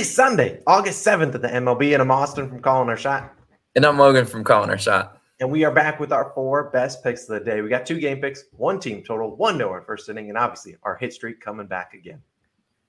is Sunday, August 7th at the MLB, and I'm Austin from Calling Our Shot. And I'm Logan from Calling Our Shot. And we are back with our four best picks of the day. We got two game picks, one team total, one no in first inning, and obviously our hit streak coming back again.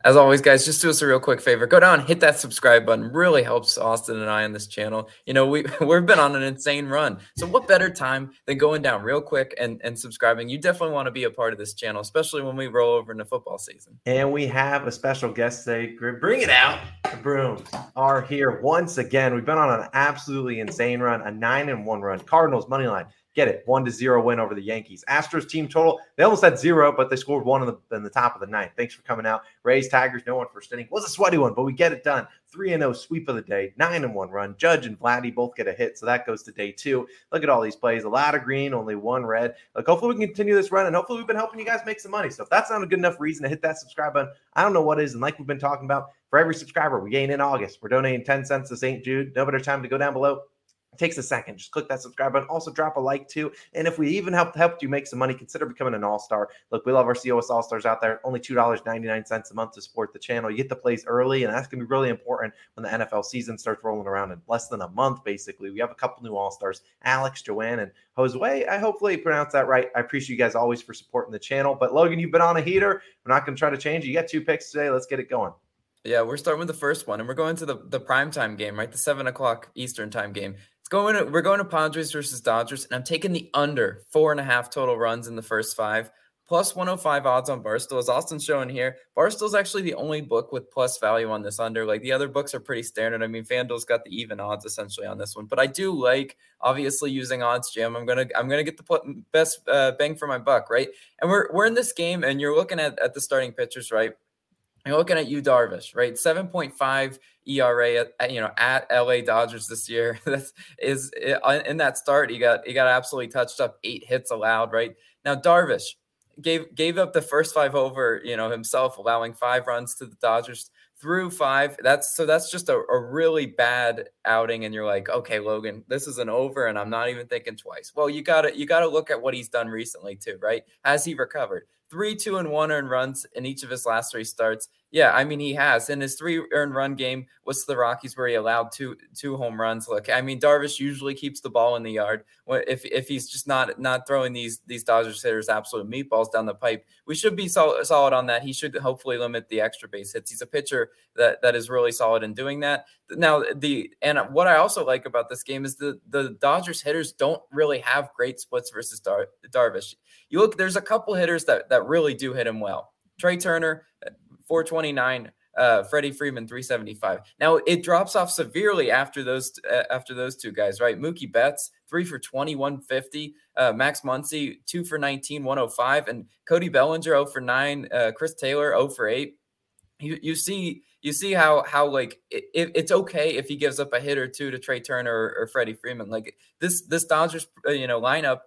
As always, guys, just do us a real quick favor. Go down, hit that subscribe button. Really helps Austin and I on this channel. You know, we we've been on an insane run. So what better time than going down real quick and, and subscribing? You definitely want to be a part of this channel, especially when we roll over into football season. And we have a special guest today. Bring it out. The brooms are here once again. We've been on an absolutely insane run, a nine and one run. Cardinals money line Get it, one to zero win over the Yankees. Astros team total, they almost had zero, but they scored one in the, in the top of the ninth. Thanks for coming out. Rays, Tigers, no one first inning. Was a sweaty one, but we get it done. 3 and 0 sweep of the day, 9 and 1 run. Judge and Vladdy both get a hit, so that goes to day two. Look at all these plays. A lot of green, only one red. Like, hopefully, we can continue this run, and hopefully, we've been helping you guys make some money. So, if that's not a good enough reason to hit that subscribe button, I don't know what is. And like we've been talking about, for every subscriber we gain in August, we're donating 10 cents to St. Jude. No better time to go down below it takes a second. Just click that subscribe button. Also, drop a like too. And if we even helped helped you make some money, consider becoming an all star. Look, we love our COS All Stars out there. Only two dollars ninety nine cents a month to support the channel. You get the plays early, and that's gonna be really important when the NFL season starts rolling around in less than a month. Basically, we have a couple new all stars: Alex, Joanne, and Josue. I hopefully pronounced that right. I appreciate you guys always for supporting the channel. But Logan, you've been on a heater. We're not gonna try to change. You got two picks today. Let's get it going. Yeah, we're starting with the first one, and we're going to the the prime time game, right? The seven o'clock Eastern time game going to, we're going to Padres versus Dodgers, and I'm taking the under four and a half total runs in the first five, plus 105 odds on Barstool. As Austin's showing here, Barstool's actually the only book with plus value on this under. Like the other books are pretty standard. I mean, FanDuel's got the even odds essentially on this one, but I do like obviously using OddsJam. I'm gonna I'm gonna get the best uh, bang for my buck, right? And we're we're in this game, and you're looking at at the starting pitchers, right? You're looking at Yu Darvish, right? 7.5 ERA at, you know at LA Dodgers this year. That's is uh, in that start he got he got absolutely touched up, eight hits allowed, right? Now Darvish gave gave up the first five over, you know, himself, allowing five runs to the Dodgers through five. That's so that's just a, a really bad outing, and you're like, okay, Logan, this is an over, and I'm not even thinking twice. Well, you gotta you gotta look at what he's done recently too, right? Has he recovered? Three, two, and one earned runs in each of his last three starts. Yeah, I mean he has. In his three earned run game was the Rockies where he allowed two two home runs. Look, I mean Darvish usually keeps the ball in the yard. If if he's just not not throwing these these Dodgers hitters absolute meatballs down the pipe, we should be solid, solid on that. He should hopefully limit the extra base hits. He's a pitcher that that is really solid in doing that. Now the and what I also like about this game is the the Dodgers hitters don't really have great splits versus Dar- Darvish. You look, there's a couple hitters that that really do hit him well. Trea Turner, 429. Uh, Freddie Freeman 375. Now it drops off severely after those uh, after those two guys, right? Mookie Betts three for 20, 150. Uh, Max Muncy two for 19, 105, and Cody Bellinger 0 for nine. Uh, Chris Taylor 0 for eight. You you see you see how how like it, it's okay if he gives up a hit or two to Trea Turner or, or Freddie Freeman. Like this this Dodgers uh, you know lineup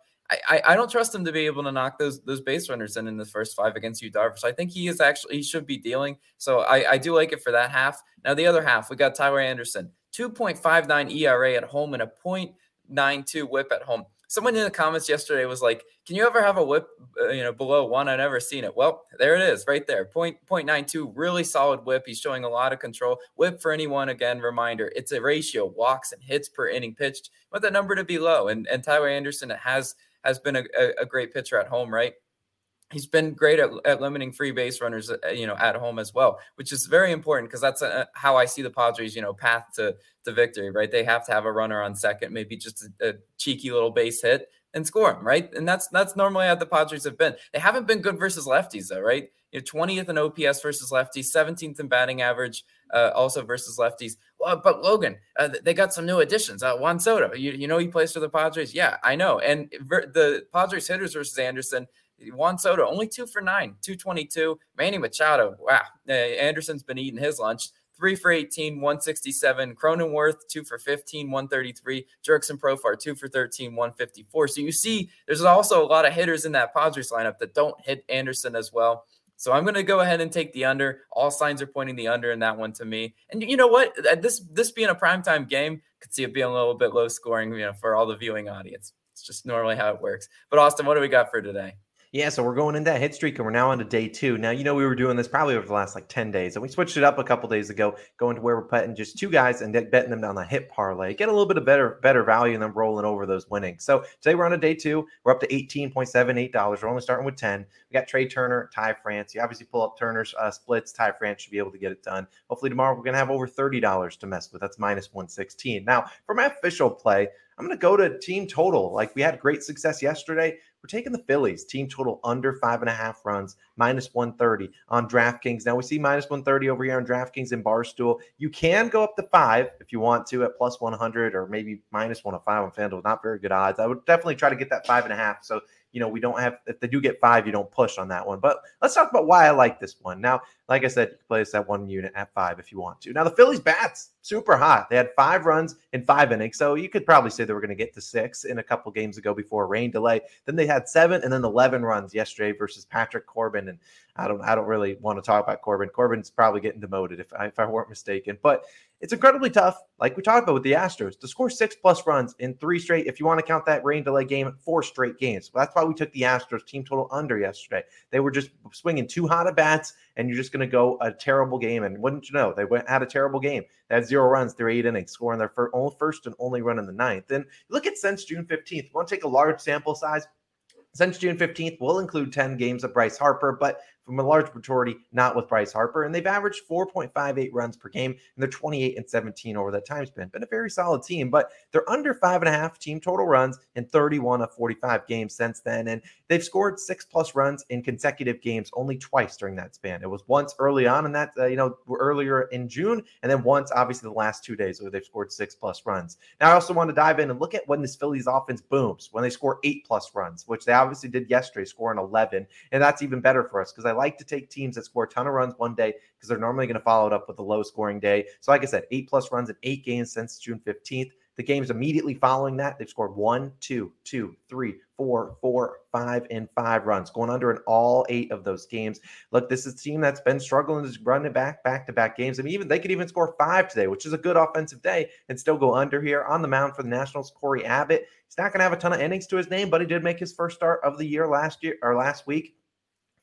I, I don't trust him to be able to knock those those base runners in in the first five against Yu Darvish. I think he is actually he should be dealing. So I, I do like it for that half. Now the other half, we got Tyler Anderson, 2.59 ERA at home and a 0.92 WHIP at home. Someone in the comments yesterday was like, "Can you ever have a WHIP, uh, you know, below one?" I've never seen it. Well, there it is, right there, point point nine two, really solid WHIP. He's showing a lot of control. WHIP for anyone, again, reminder, it's a ratio walks and hits per inning pitched. Want that number to be low, and and Tyler Anderson has has been a, a great pitcher at home, right? He's been great at, at limiting free base runners, uh, you know, at home as well, which is very important because that's a, uh, how I see the Padres, you know, path to to victory, right? They have to have a runner on second, maybe just a, a cheeky little base hit and score them, right? And that's that's normally how the Padres have been. They haven't been good versus lefties, though, right? You know, 20th in OPS versus lefties, 17th in batting average, uh, also versus lefties. Well, but Logan, uh, they got some new additions. Uh, Juan Soto, you, you know he plays for the Padres. Yeah, I know. And ver- the Padres hitters versus Anderson. Juan Soto only two for nine, 222. Manny Machado, wow. Uh, Anderson's been eating his lunch. Three for 18, 167. Cronenworth, two for 15, 133. Jurickson Profar, two for 13, 154. So you see, there's also a lot of hitters in that Padres lineup that don't hit Anderson as well. So I'm going to go ahead and take the under. All signs are pointing the under in that one to me. And you know what? This this being a primetime game, could see it being a little bit low scoring, you know, for all the viewing audience. It's just normally how it works. But Austin, what do we got for today? Yeah, so we're going into that hit streak and we're now on to day two. Now, you know, we were doing this probably over the last like 10 days and we switched it up a couple days ago, going to where we're putting just two guys and betting them down the hit parlay. Get a little bit of better better value than rolling over those winnings. So today we're on a day two. We're up to $18.78. We're only starting with 10. We got Trea Turner, Ty France. You obviously pull up Turner's uh, splits. Ty France should be able to get it done. Hopefully tomorrow we're going to have over $30 to mess with. That's minus 116. Now, for my official play, I'm going to go to team total. Like we had great success yesterday. We're taking the Phillies team total under five and a half runs, minus 130 on DraftKings. Now we see minus 130 over here on DraftKings and Barstool. You can go up to five if you want to at plus 100 or maybe minus 105 on FanDuel. Not very good odds. I would definitely try to get that five and a half. So you know, we don't have, if they do get five, you don't push on that one. But let's talk about why I like this one. Now, like I said, you can place that one unit at five if you want to. Now, the Phillies bats, super hot. They had five runs in five innings. So you could probably say they were going to get to six in a couple games ago before rain delay. Then they had seven and then 11 runs yesterday versus Patrick Corbin. And I don't, I don't really want to talk about Corbin. Corbin's probably getting demoted if I, if I weren't mistaken. But it's incredibly tough, like we talked about with the Astros, to score six plus runs in three straight. If you want to count that rain delay game, four straight games. Well, that's why we took the Astros team total under yesterday. They were just swinging too hot at bats, and you're just going to go a terrible game. And wouldn't you know, they went had a terrible game. They had zero runs through eight innings, scoring their first and only run in the ninth. And look at since June 15th. want to take a large sample size? Since June 15th, we'll include 10 games of Bryce Harper, but from a large majority, not with Bryce Harper. And they've averaged 4.58 runs per game, and they're 28 and 17 over that time span. Been a very solid team, but they're under five and a half team total runs in 31 of 45 games since then. And they've scored six plus runs in consecutive games only twice during that span. It was once early on in that, uh, you know, earlier in June, and then once, obviously, the last two days where they've scored six plus runs. Now, I also want to dive in and look at when this Phillies offense booms, when they score eight plus runs, which they obviously did yesterday, scoring 11. And that's even better for us because I like to take teams that score a ton of runs one day because they're normally going to follow it up with a low scoring day. So, like I said, eight plus runs in eight games since June 15th. The games immediately following that, they've scored one, two, two, three, four, four, five, and five runs, going under in all eight of those games. Look, this is a team that's been struggling to run it back, back to back games. I mean, even they could even score five today, which is a good offensive day, and still go under here on the mound for the Nationals. Cory Abbott. He's not going to have a ton of innings to his name, but he did make his first start of the year last year or last week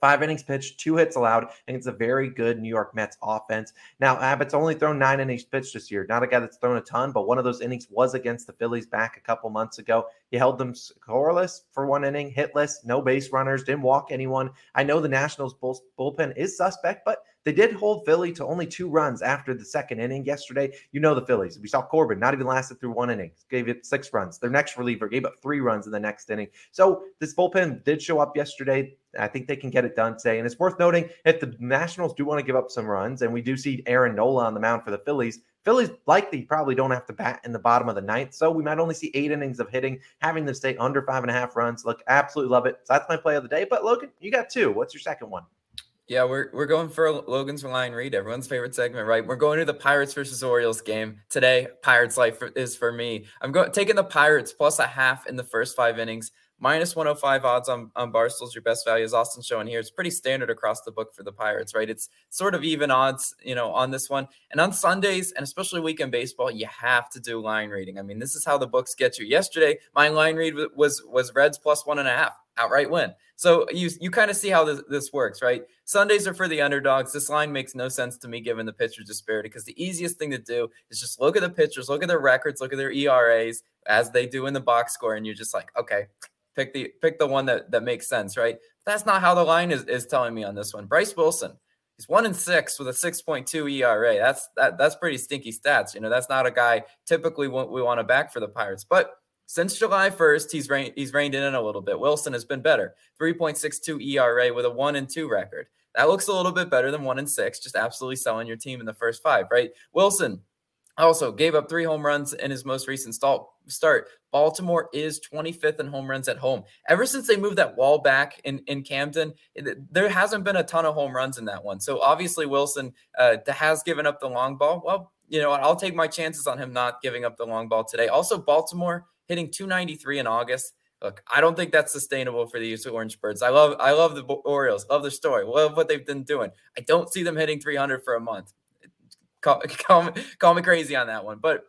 Five innings pitched, two hits allowed, and it's a very good New York Mets offense. Now, Abbott's only thrown nine innings pitched this year. Not a guy that's thrown a ton, but one of those innings was against the Phillies back a couple months ago. He held them scoreless for one inning, hitless, no base runners, didn't walk anyone. I know the Nationals bullpen is suspect, but they did hold Philly to only two runs after the second inning yesterday. You know the Phillies. We saw Corbin not even lasted through one inning, gave it six runs. Their next reliever gave up three runs in the next inning. So this bullpen did show up yesterday. I think they can get it done today. And it's worth noting if the Nationals do want to give up some runs, and we do see Aaron Nola on the mound for the Phillies, Phillies likely probably don't have to bat in the bottom of the ninth. So we might only see eight innings of hitting, having them stay under five and a half runs. Look, absolutely love it. So that's my play of the day. But Logan, you got two. What's your second one? Yeah, we're we're going for Logan's line read, everyone's favorite segment, right? We're going to the Pirates versus Orioles game today. Pirates life is for me. I'm going taking the Pirates plus a half in the first five innings. Minus 105 odds on, on Barstool's your best value, as Austin showing here. It's pretty standard across the book for the Pirates, right? It's sort of even odds, you know, on this one. And on Sundays, and especially weekend baseball, you have to do line reading. I mean, this is how the books get you. Yesterday, my line read was was Reds plus one and a half outright win. So you you kind of see how this, this works, right? Sundays are for the underdogs. This line makes no sense to me given the pitcher disparity because the easiest thing to do is just look at the pitchers, look at their records, look at their ERAs as they do in the box score, and you're just like, okay, pick the pick the one that that makes sense, right? That's not how the line is is telling me on this one. Bryse Wilson, he's one in six with a 6.2 ERA. That's that that's pretty stinky stats. You know, that's not a guy typically we want to back for the Pirates, but since July 1st, he's rein, he's reined in a little bit. Wilson has been better. 3.62 ERA with a 1 and 2 record. That looks a little bit better than 1 and 6, just absolutely selling your team in the first 5, right? Wilson also gave up 3 home runs in his most recent start. Baltimore is 25th in home runs at home. Ever since they moved that wall back in, in Camden, there hasn't been a ton of home runs in that one. So obviously Wilson uh, has given up the long ball. Well, you know, I'll take my chances on him not giving up the long ball today. Also, Baltimore hitting 293 in August. Look, I don't think that's sustainable for the Orange Birds. I love, I love the Orioles, love their story, love what they've been doing. I don't see them hitting 300 for a month. Call, call, me, call me crazy on that one, but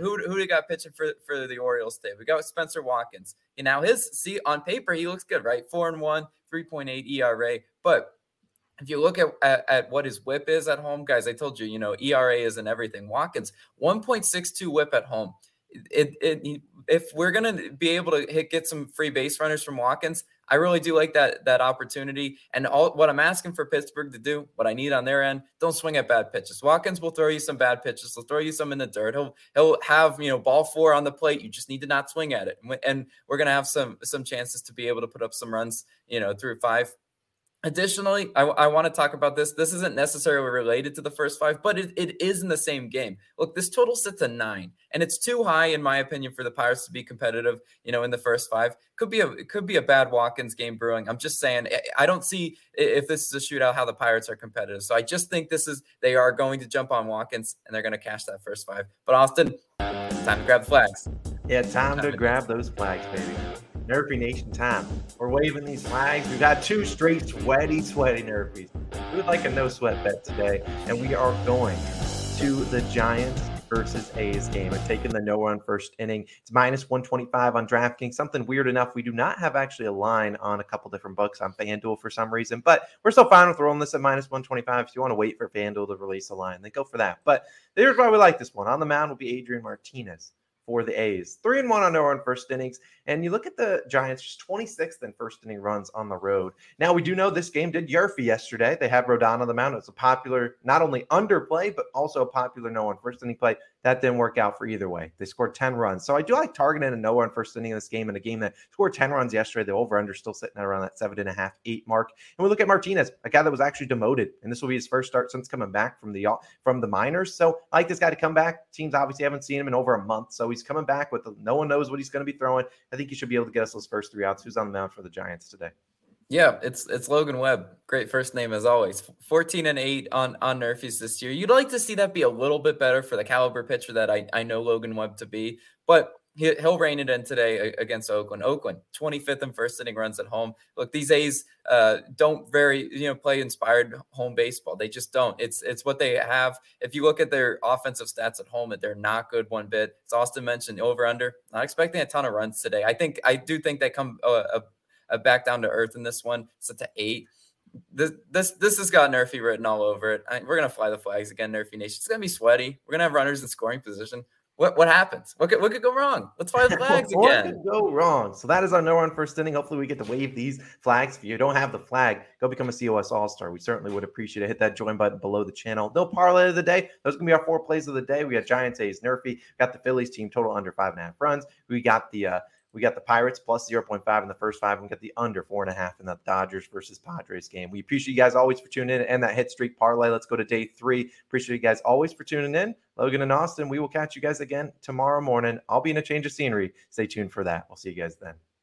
who who got pitching for for the Orioles today? We got Spenser Watkins. And now his see on paper he looks good, right? Four and one, 3.8 ERA. But if you look at, at, at, what his whip is at home, guys, I told you, you know, ERA isn't everything. Watkins, 1.62 whip at home. It, it, if we're gonna be able to hit get some free base runners from Watkins, I really do like that that opportunity. And all what I'm asking for Pittsburgh to do, what I need on their end, don't swing at bad pitches. Watkins will throw you some bad pitches. He'll throw you some in the dirt. He'll he'll have you know ball four on the plate. You just need to not swing at it. And we're gonna have some some chances to be able to put up some runs. You know through five Additionally, I, I want to talk about this. This isn't necessarily related to the first five, but it, it is in the same game. Look, this total sits at nine, and it's too high, in my opinion, for the Pirates to be competitive. You know, in the first five, could be a it could be a bad Watkins game brewing. I'm just saying, I don't see if this is a shootout how the Pirates are competitive. So I just think this is they are going to jump on Watkins and they're going to cash that first five. But Austin, time to grab the flags. Yeah, time, time to grab those flags, baby. Nerfy Nation time. We're waving these flags. We've got two straight sweaty, sweaty Nerfies. We would like a no sweat bet today, and we are going to the Giants versus A's game. We're taking the no run first inning. It's minus 125 on DraftKings. Something weird enough, we do not have actually a line on a couple different books on FanDuel for some reason, but we're still fine with rolling this at minus 125. If you want to wait for FanDuel to release a line, then go for that. But here's why we like this one. On the mound will be Adrian Martinez for the A's. Three and one on no run first innings. And you look at the Giants, just 26th in first inning runs on the road. Now, we do know this game did Yerfy yesterday. They had Rodon on the mound. It's a popular, not only underplay, but also a popular no one first inning play. That didn't work out for either way. They scored 10 runs. So I do like targeting a no one first inning in this game in a game that scored 10 runs yesterday. The over under still sitting around that seven and a half, eight mark. And we look at Martinez, a guy that was actually demoted. And this will be his first start since coming back from the from the minors. So I like this guy to come back. Teams obviously haven't seen him in over a month. So he's coming back with no one knows what he's going to be throwing. I think he should be able to get us those first three outs. Who's on the mound for the Giants today? Yeah, it's it's Logan Webb. Great first name as always. 14 and 8 on on Nerfies this year. You'd like to see that be a little bit better for the caliber pitcher that I, I know Logan Webb to be, but he, will rein it in today against Oakland. Oakland, 25th and first inning runs at home. Look, these A's uh, don't very you know play inspired home baseball. They just don't. It's it's what they have. If you look at their offensive stats at home, they're not good one bit. As Austin mentioned, over under. Not expecting a ton of runs today. I think I do think they come uh, a back down to earth in this one. Set to eight. This this this has got Nerfy written all over it. I, we're gonna fly the flags again, Nerfy Nation. It's gonna be sweaty. We're gonna have runners in scoring position. What what happens? What could, what could go wrong? Let's fly the flags what again. What could go wrong? So that is our no run first inning. Hopefully we get to wave these flags. If you don't have the flag, go become a COS All Star. We certainly would appreciate it. Hit that join button below the channel. No parlay of the day. Those are gonna be our four plays of the day. We got Giants, A's, Nerfy. Got the Phillies team total under five and a half runs. We got the uh, we got the Pirates plus 0.5 in the first five. We got the under four and a half in the Dodgers versus Padres game. We appreciate you guys always for tuning in and that hit streak parlay. Let's go to day three. Appreciate you guys always for tuning in. Logan and Austin, we will catch you guys again tomorrow morning. I'll be in a change of scenery. Stay tuned for that. We'll see you guys then.